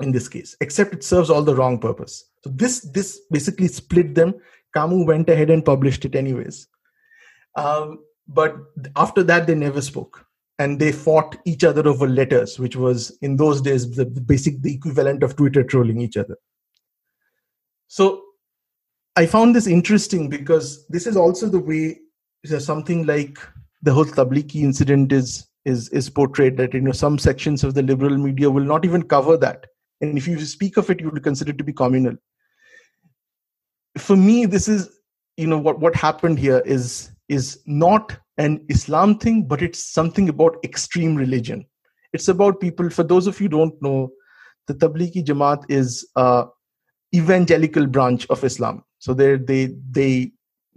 Speaker 2: in this case, except it serves all the wrong purpose. So this this basically split them. Camus went ahead and published it anyways. Um, but after that, they never spoke and they fought each other over letters, which was in those days the, basic the equivalent of Twitter trolling each other. So I found this interesting because this is also the way something like the whole Tablighi incident is is is portrayed that you know some sections of the liberal media will not even cover that, and if you speak of it, you would consider it to be communal. For me, this is you know what what happened here is is not an Islam thing, but it's something about extreme religion. It's about people, for those of you don't know, the Tablighi Jamaat is a evangelical branch of Islam. So they're, they, they,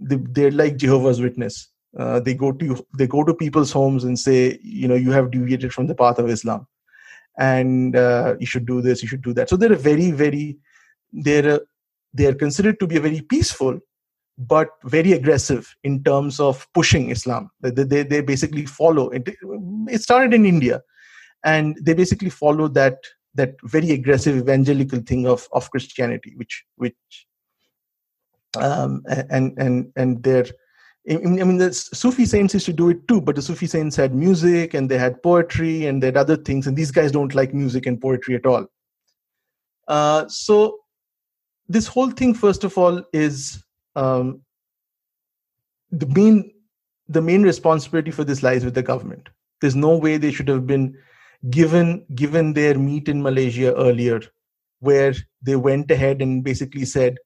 Speaker 2: they, they're like Jehovah's Witness. Uh, they go to they go to people's homes and say, you know, you have deviated from the path of Islam, and uh, you should do this, you should do that. So they're very, very they're a, they're considered to be a very peaceful but very aggressive in terms of pushing Islam. They, they, they basically follow it. It started in India, and they basically follow that that very aggressive evangelical thing of of Christianity, which which um, and and and their I mean, the Sufi saints used to do it too, but the Sufi saints had music and they had poetry and they had other things, and these guys don't like music and poetry at all. Uh, so, this whole thing, first of all, is um, the main the main responsibility for this lies with the government. There's no way they should have been given given their meet in Malaysia earlier, where they went ahead and basically said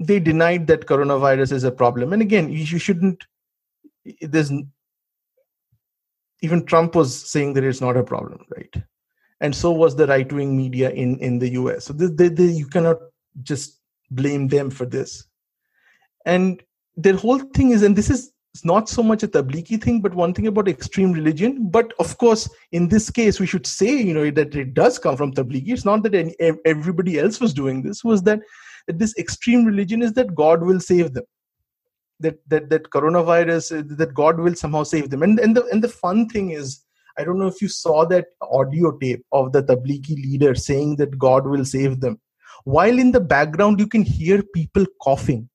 Speaker 2: they denied that coronavirus is a problem. And again, you, shouldn't. There's even Trump was saying that it's not a problem, right? And so was the right wing media in in the U.S. So you cannot just blame them for this and their whole thing is and this is not so much a tablighi thing but one thing about extreme religion but of course in this case we should say you know that it does come from tablighi it's not that any, everybody else was doing this was that, that this extreme religion is that god will save them that that that coronavirus uh, that god will somehow save them and and the and the fun thing is I don't know if you saw that audio tape of the Tablighi leader saying that God will save them. While in the background, you can hear people coughing.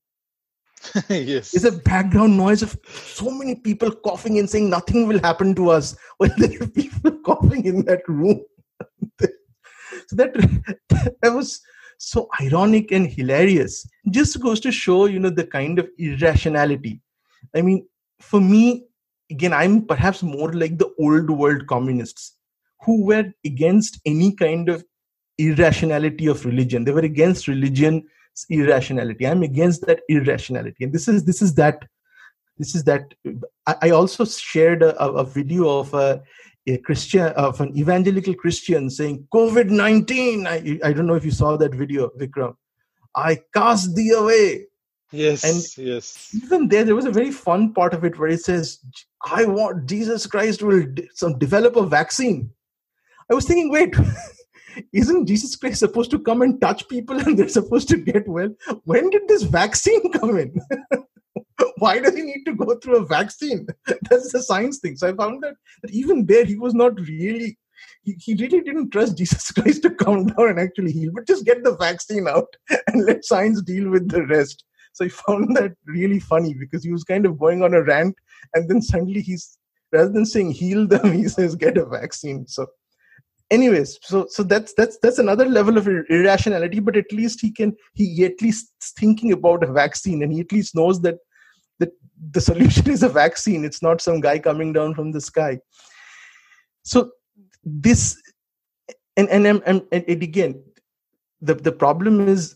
Speaker 2: *laughs*
Speaker 1: yes.
Speaker 2: There's a background noise of so many people coughing and saying nothing will happen to us. Well, there are people *laughs* coughing in that room. *laughs* so that that was so ironic and hilarious. Just goes to show, you know, the kind of irrationality. I mean, for me, again, I'm perhaps more like the old world communists who were against any kind of irrationality of religion. They were against religion irrationality. I'm against that irrationality. And this is this is that this is that I, I also shared a, a video of a, a, Christian of an evangelical Christian saying COVID nineteen. I I don't know if you saw that video, Vikram. I cast thee away.
Speaker 1: Yes,
Speaker 2: and
Speaker 1: yes.
Speaker 2: Even there, there was a very fun part of it where it says, "I want Jesus Christ will some develop a vaccine." I was thinking, wait, isn't Jesus Christ supposed to come and touch people and they're supposed to get well? When did this vaccine *laughs* come in? *laughs* Why does he need to go through a vaccine? *laughs* That's the science thing. So I found that, that even there, he was not really, he, he really didn't trust Jesus Christ to come down and actually heal, but just get the vaccine out and let science deal with the rest. So I found that really funny because he was kind of going on a rant and then suddenly he's, rather than saying heal them, he says get a vaccine. So anyways so so that's that's that's another level of irrationality but at least he can he at least thinking about a vaccine and he at least knows that that the solution *laughs* is a vaccine. It's not some guy coming down from the sky. So this and and, and, and, and again the the problem is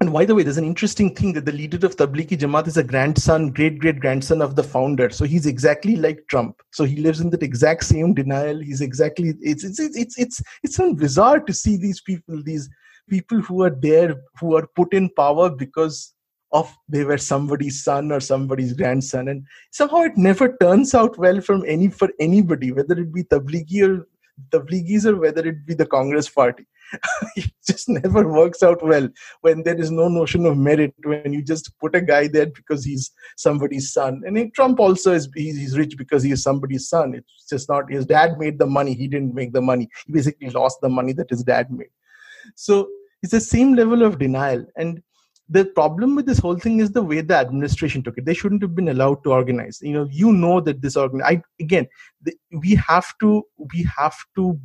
Speaker 2: and by the way, there's an interesting thing that the leader of Tablighi Jamaat is a grandson, great great grandson of the founder. So he's exactly like Trump. So he lives in that exact same denial. He's exactly it's it's it's it's it's, it's so bizarre to see these people, these people who are there, who are put in power because of they were somebody's son or somebody's grandson, and somehow it never turns out well from any for anybody, whether it be Tablighi or Tablighis or whether it be the Congress party. *laughs* it just never works out well when there is no notion of merit when you just put a guy there because he's somebody's son. And trump also is he's rich because he is somebody's son. It's just not his dad made the money. He didn't make the money. He basically lost the money that his dad made. So it's the same level of denial. And the problem with this whole thing is the way the administration took it. They shouldn't have been allowed to organize. You know you know that this organ i again the, we have to we have to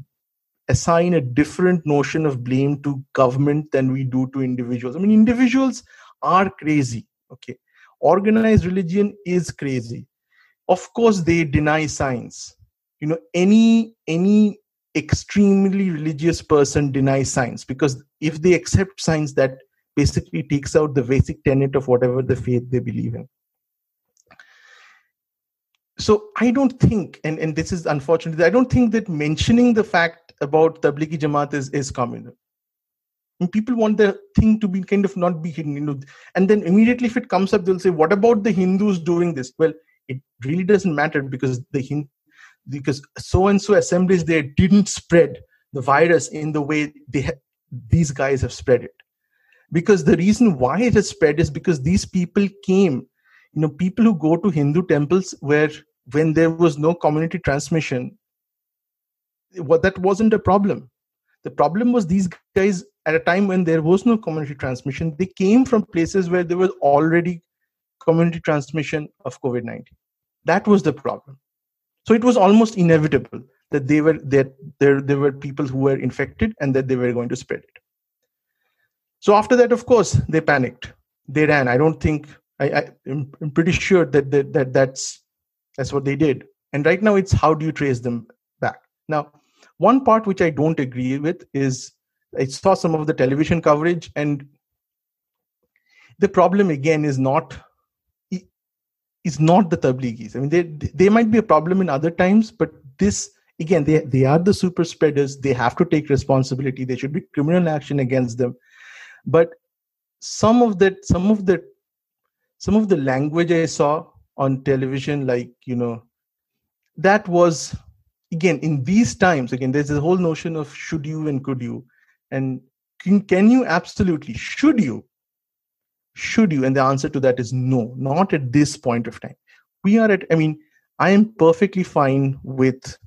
Speaker 2: assign a different notion of blame to government than we do to individuals. I mean, individuals are crazy. Okay. Organized religion is crazy. Of course, they deny science. You know, any any extremely religious person denies science because if they accept science, that basically takes out the basic tenet of whatever the faith they believe in so i don't think and, and this is unfortunate i don't think that mentioning the fact about Tablighi Jamaat is, is communal. And people want the thing to be kind of not be hidden, you know. And then immediately, if it comes up, they'll say, "What about the Hindus doing this?" Well, it really doesn't matter because the Hind- because so and so assemblies there didn't spread the virus in the way they ha- these guys have spread it. Because the reason why it has spread is because these people came, you know, people who go to Hindu temples where when there was no community transmission, what that wasn't a problem. The problem was these guys at a time when there was no community transmission they came from places where there was already community transmission of covid-19 that was the problem. So it was almost inevitable that they were that there there were people who were infected and that they were going to spread it. So after that of course they panicked. They ran. I don't think i, I am pretty sure that, that that that's that's what they did. And right now it's how do you trace them back? Now one part which I don't agree with is I saw some of the television coverage, and the problem again is not is not the tablighis. I mean, they they might be a problem in other times, but this again they they are the super spreaders. They have to take responsibility. There should be criminal action against them. But some of that some of the some of the language I saw on television, like you know, that was again in these times again there's a whole notion of should you and could you. And can, can you absolutely should you should you? And the answer to that is no not at this point of time. We are at i mean i am perfectly fine with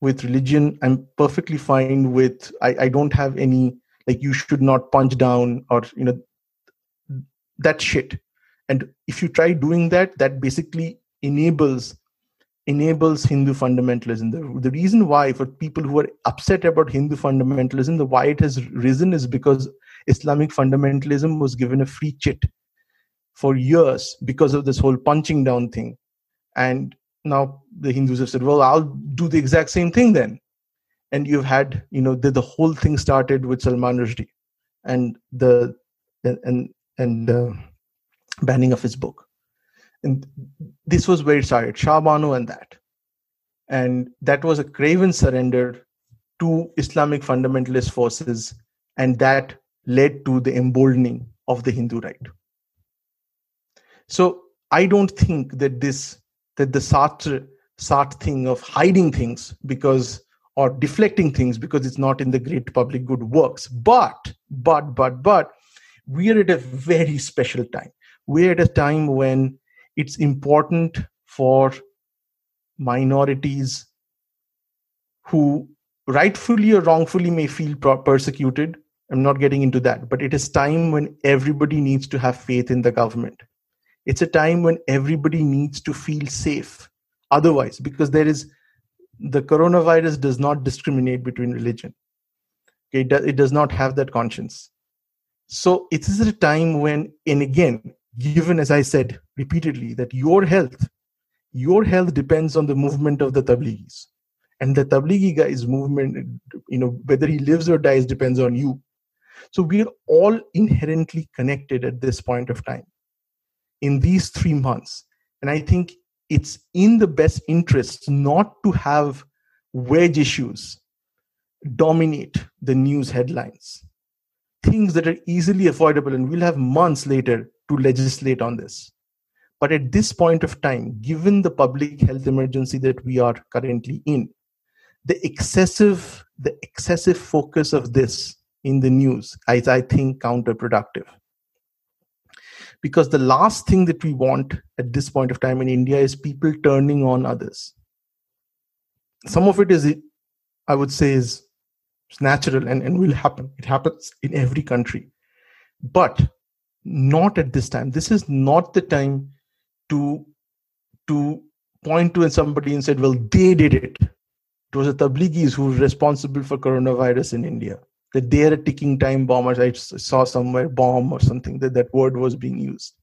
Speaker 2: with religion. I'm perfectly fine with I, I don't have any like you should not punch down or you know that shit. And if you try doing that that basically enables enables hindu fundamentalism. The, the reason why for people who are upset about hindu fundamentalism the why it has risen is because islamic fundamentalism was given a free chit for years because of this whole punching down thing. And now the hindus have said well i'll do the exact same thing then. And you've had you know the, the whole thing started with salman rushdie and the and and uh, banning of his book and this was where it started shah bano and that and that was a craven surrender to islamic fundamentalist forces and that led to the emboldening of the hindu right so i don't think that this that the Sartre, Sartre thing of hiding things because or deflecting things because it's not in the great public good works. But, but, but, but, we are at a very special time. We're at a time when it's important for minorities who rightfully or wrongfully may feel persecuted. I'm not getting into that, but it is time when everybody needs to have faith in the government. It's a time when everybody needs to feel safe. Otherwise, because there is the coronavirus does not discriminate between religion. It, it does not have that conscience. So it is a time when, and again, given as I said repeatedly, that your health, your health depends on the movement of the tablighis And the tablighi guy's movement, you know, whether he lives or dies depends on you. So we're all inherently connected at this point of time in these three months. And I think it's in the best interest not to have wedge issues dominate the news headlines. Things that are easily avoidable, and we'll have months later to legislate on this. But at this point of time, given the public health emergency that we are currently in, the excessive the excessive focus of this in the news is, I think, counterproductive. Because the last thing that we want at this point of time in india is people turning on others. Some of it is i would say is natural and, and will happen. It happens in every country. But not at this time. This is not the time to to point to somebody and said well they did it. It was the tablighis who were responsible for coronavirus in india that they're a ticking time bomb or i saw somewhere bomb or something that that word was being used.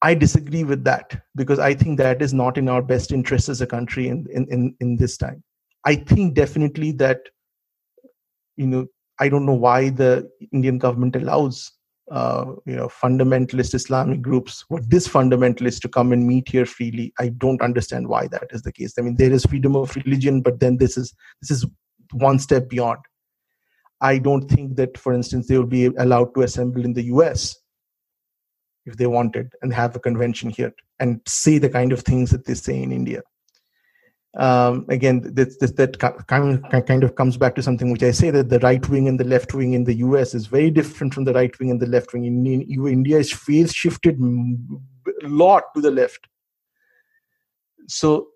Speaker 2: I disagree with that because i think that is not in our best interest as a country in in in, in this time. I think definitely that you know i don't know why the indian government allows uh, you know fundamentalist islamic groups what this fundamentalist to come and meet here freely i don't understand why that is the case i mean there is freedom of religion but then this is this is one step beyond. I don't think that, for instance, they will be allowed to assemble in the US if they wanted and have a convention here and say the kind of things that they say in India. Um, again, this, this, that kind of, comes back to something which I say that the right wing and the left wing in the US is very different from the right wing and the left wing. In, in India is phase shifted a lot to the left. So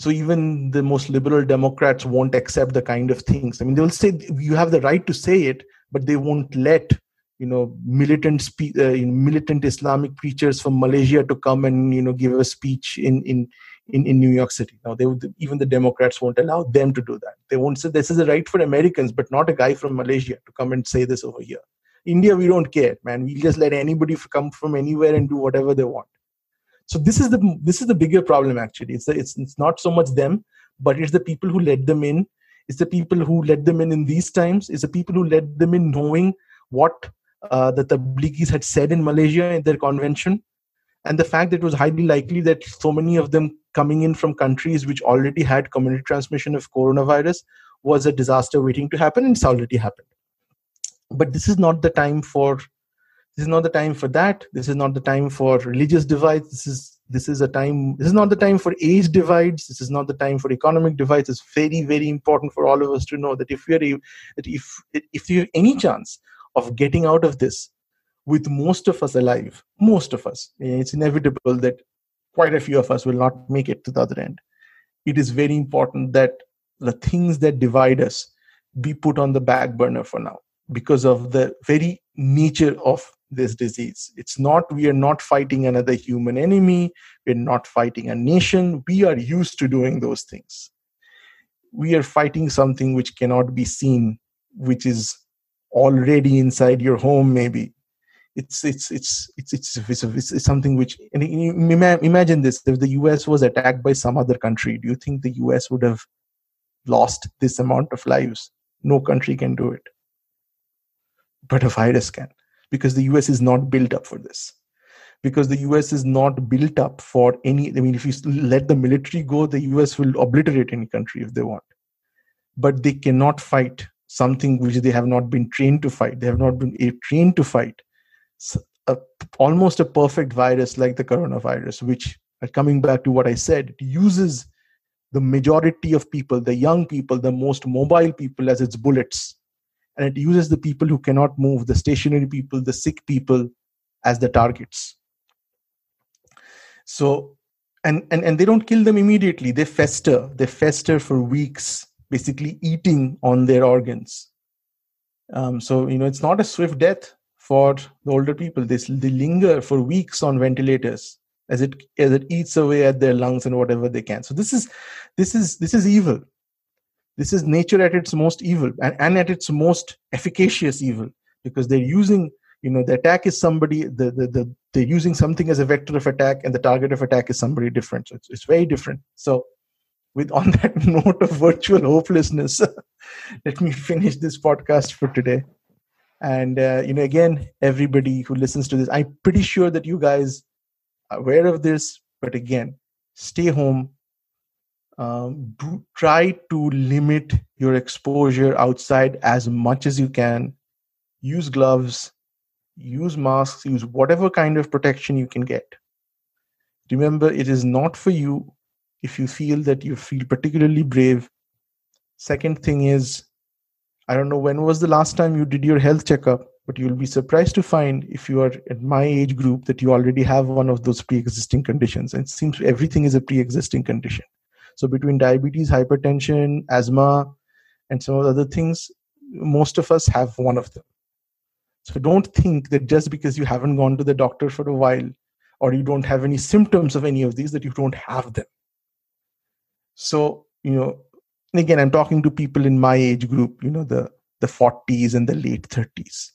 Speaker 2: so even the most liberal democrats won't accept the kind of things i mean they'll say you have the right to say it but they won't let you know militant spe- uh, militant islamic preachers from malaysia to come and you know give a speech in in in, in new york city. Now they would even the democrats won't allow them to do that. They won't say this is a right for americans but not a guy from malaysia to come and say this over here. India we don't care man. We just let anybody come from anywhere and do whatever they want. So this is the this is the bigger problem actually. It's the, it's it's not so much them but it's the people who let them in. It's the people who let them in in these times. It's the people who let them in knowing what uh, the tablighis had said in malaysia in their convention and the fact that it was highly likely that so many of them coming in from countries which already had community transmission of coronavirus was a disaster waiting to happen and it's already happened. But this is not the time for this is not the time for that. This is not the time for religious divides. This is this is a time this is not the time for age divides. This is not the time for economic divides. It's very very important for all of us to know that if we are that if if you have any chance of getting out of this with most of us alive most of us it's inevitable that quite a few of us will not make it to the other end it is very important that the things that divide us be put on the back burner for now because of the very nature of this disease. It's not, we are not fighting another human enemy, we're not fighting a nation. We are used to doing those things. We are fighting something which cannot be seen, which is already inside your home, maybe. It's it's it's it's it's, it's, it's, it's something which imagine this if the US was attacked by some other country do you think the US would have lost this amount of lives no country can do it but a virus can because the US is not built up for this. Because the US is not built up for any, I mean, if you let the military go, the US will obliterate any country if they want. But they cannot fight something which they have not been trained to fight. They have not been eh, trained to fight. A, almost a perfect virus like the coronavirus, which, uh, coming back to what I said, it uses the majority of people, the young people, the most mobile people as its bullets. And it uses the people who cannot move the stationary people the sick people as the targets. So and and, and they don't kill them immediately. They fester. They fester for weeks basically eating on their organs. Um, so you know it's not a swift death for the older people. They, they linger for weeks on ventilators as it as it eats away at their lungs and whatever they can. So this is this is this is evil. This is nature at its most evil and, and at its most efficacious evil because they're using you know the attack is somebody the, the, the they're using something as a vector of attack and the target of attack is somebody different. So it's, it's very different. So with on that *laughs* note of virtual hopelessness *laughs* let me finish this podcast for today and uh, you know again everybody who listens to this i'm pretty sure that you guys are aware of this but again stay home. Um, try to limit your exposure outside as much as you can. Use gloves use masks use whatever kind of protection you can get. Remember it is not for you if you feel that you feel particularly brave. Second thing is i don't know when was the last time you did your health checkup but you'll be surprised to find if you are at my age group that you already have one of those pre-existing conditions and it seems everything is a pre-existing condition so between diabetes, hypertension, asthma, and some of the other things, most of us have one of them. So don't think that just because you haven't gone to the doctor for a while or you don't have any symptoms of any of these that you don't have them. So, you know, again, I'm talking to people in my age group, you know, the the 40s and the late 30s.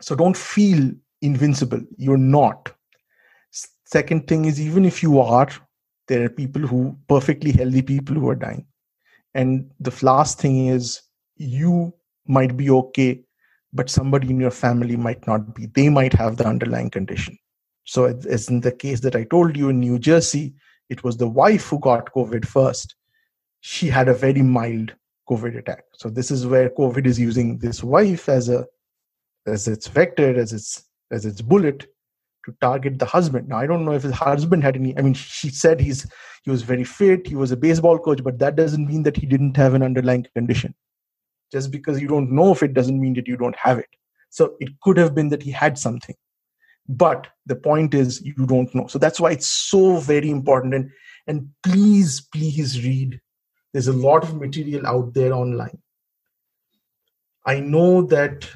Speaker 2: So don't feel invincible. You're not. Second thing is even if you are, there are people who perfectly healthy people who are dying and the last thing is you might be okay but somebody in your family might not be they might have the underlying condition so as in the case that i told you in new jersey it was the wife who got covid first she had a very mild covid attack so this is where covid is using this wife as a as its vector as its as its bullet to target the husband. Now I don't know if his husband had any. I mean, she said he's he was very fit. He was a baseball coach, but that doesn't mean that he didn't have an underlying condition. Just because you don't know if it doesn't mean that you don't have it. So it could have been that he had something, but the point is you don't know. So that's why it's so very important. And and please, please read. There's a lot of material out there online. I know that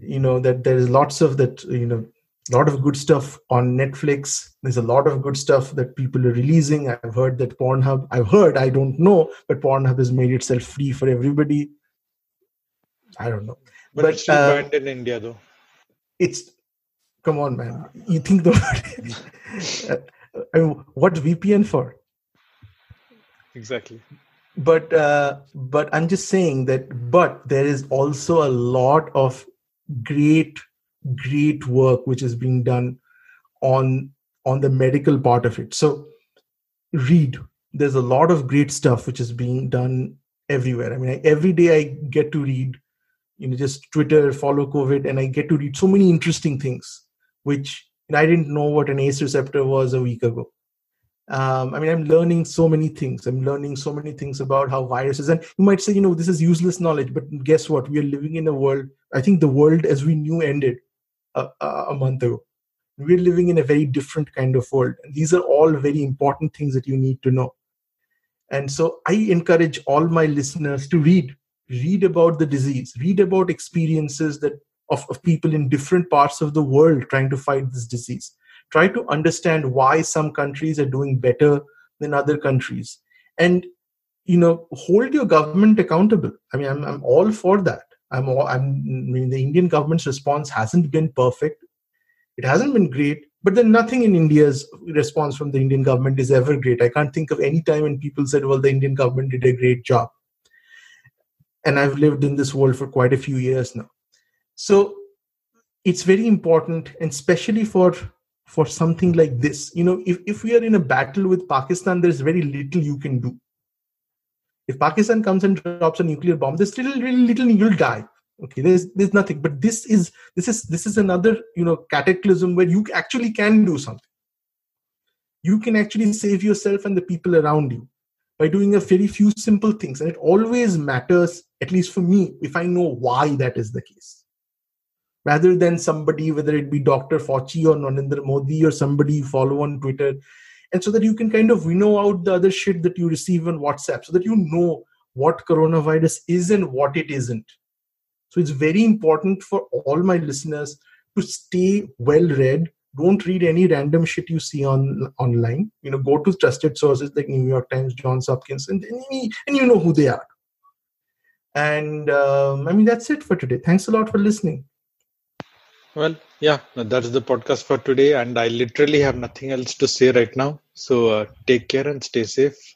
Speaker 2: you know that there is lots of that you know a lot of good stuff on Netflix. There's a lot of good stuff that people are releasing. I've heard that Pornhub, I've heard, I don't know, but Pornhub has made itself free for everybody. I don't know.
Speaker 1: But, but it's still uh, banned in India, though.
Speaker 2: It's, come on, man. You think the. *laughs* I mean, what's VPN for?
Speaker 1: Exactly.
Speaker 2: But uh, but I'm just saying that. But there is also a lot of great great work which is being done on on the medical part of it. So read. There's a lot of great stuff which is being done everywhere. I mean I, every day i get to read you know just twitter follow covid and i get to read so many interesting things which i didn't know what an ace receptor was a week ago um, i mean i'm learning so many things i'm learning so many things about how viruses and you might say you know this is useless knowledge but guess what we are living in a world i think the world as we knew ended a, a month ago. We're living in a very different kind of world. And these are all very important things that you need to know. and so i encourage all my listeners to read read about the disease read about experiences that of, of people in different parts of the world trying to fight this disease try to understand why some countries are doing better than other countries. And you know hold your government accountable. I mean i'm, I'm all for that. I'm all i'm I mean, the indian government's response hasn't been perfect. It hasn't been great but then nothing in india's response from the indian government is ever great. I can't think of any time when people said well the indian government did a great job. And i've lived in this world for quite a few years now. So it's very important and especially for for something like this. You know if, if we are in a battle with pakistan there's very little you can do. If pakistan comes and drops a nuclear bomb there's still really little you'll die. Okay there's there's nothing. But this is this is this is another you know cataclysm where you actually can do something. You can actually save yourself and the people around you by doing a very few simple things. And it always matters at least for me if i know why that is the case rather than somebody whether it be dr fauci or narendra modi or somebody you follow on twitter and so that you can kind of winnow out the other shit that you receive on whatsapp so that you know what coronavirus is and what it isn't so it's very important for all my listeners to stay well read. Don't read any random shit you see on online. You know, go to trusted sources like New York Times, Johns Hopkins, and and you know who they are. And um, I mean that's it for today. Thanks a lot for listening.
Speaker 1: Well, yeah, that's the podcast for today, and I literally have nothing else to say right now. So uh, take care and stay safe.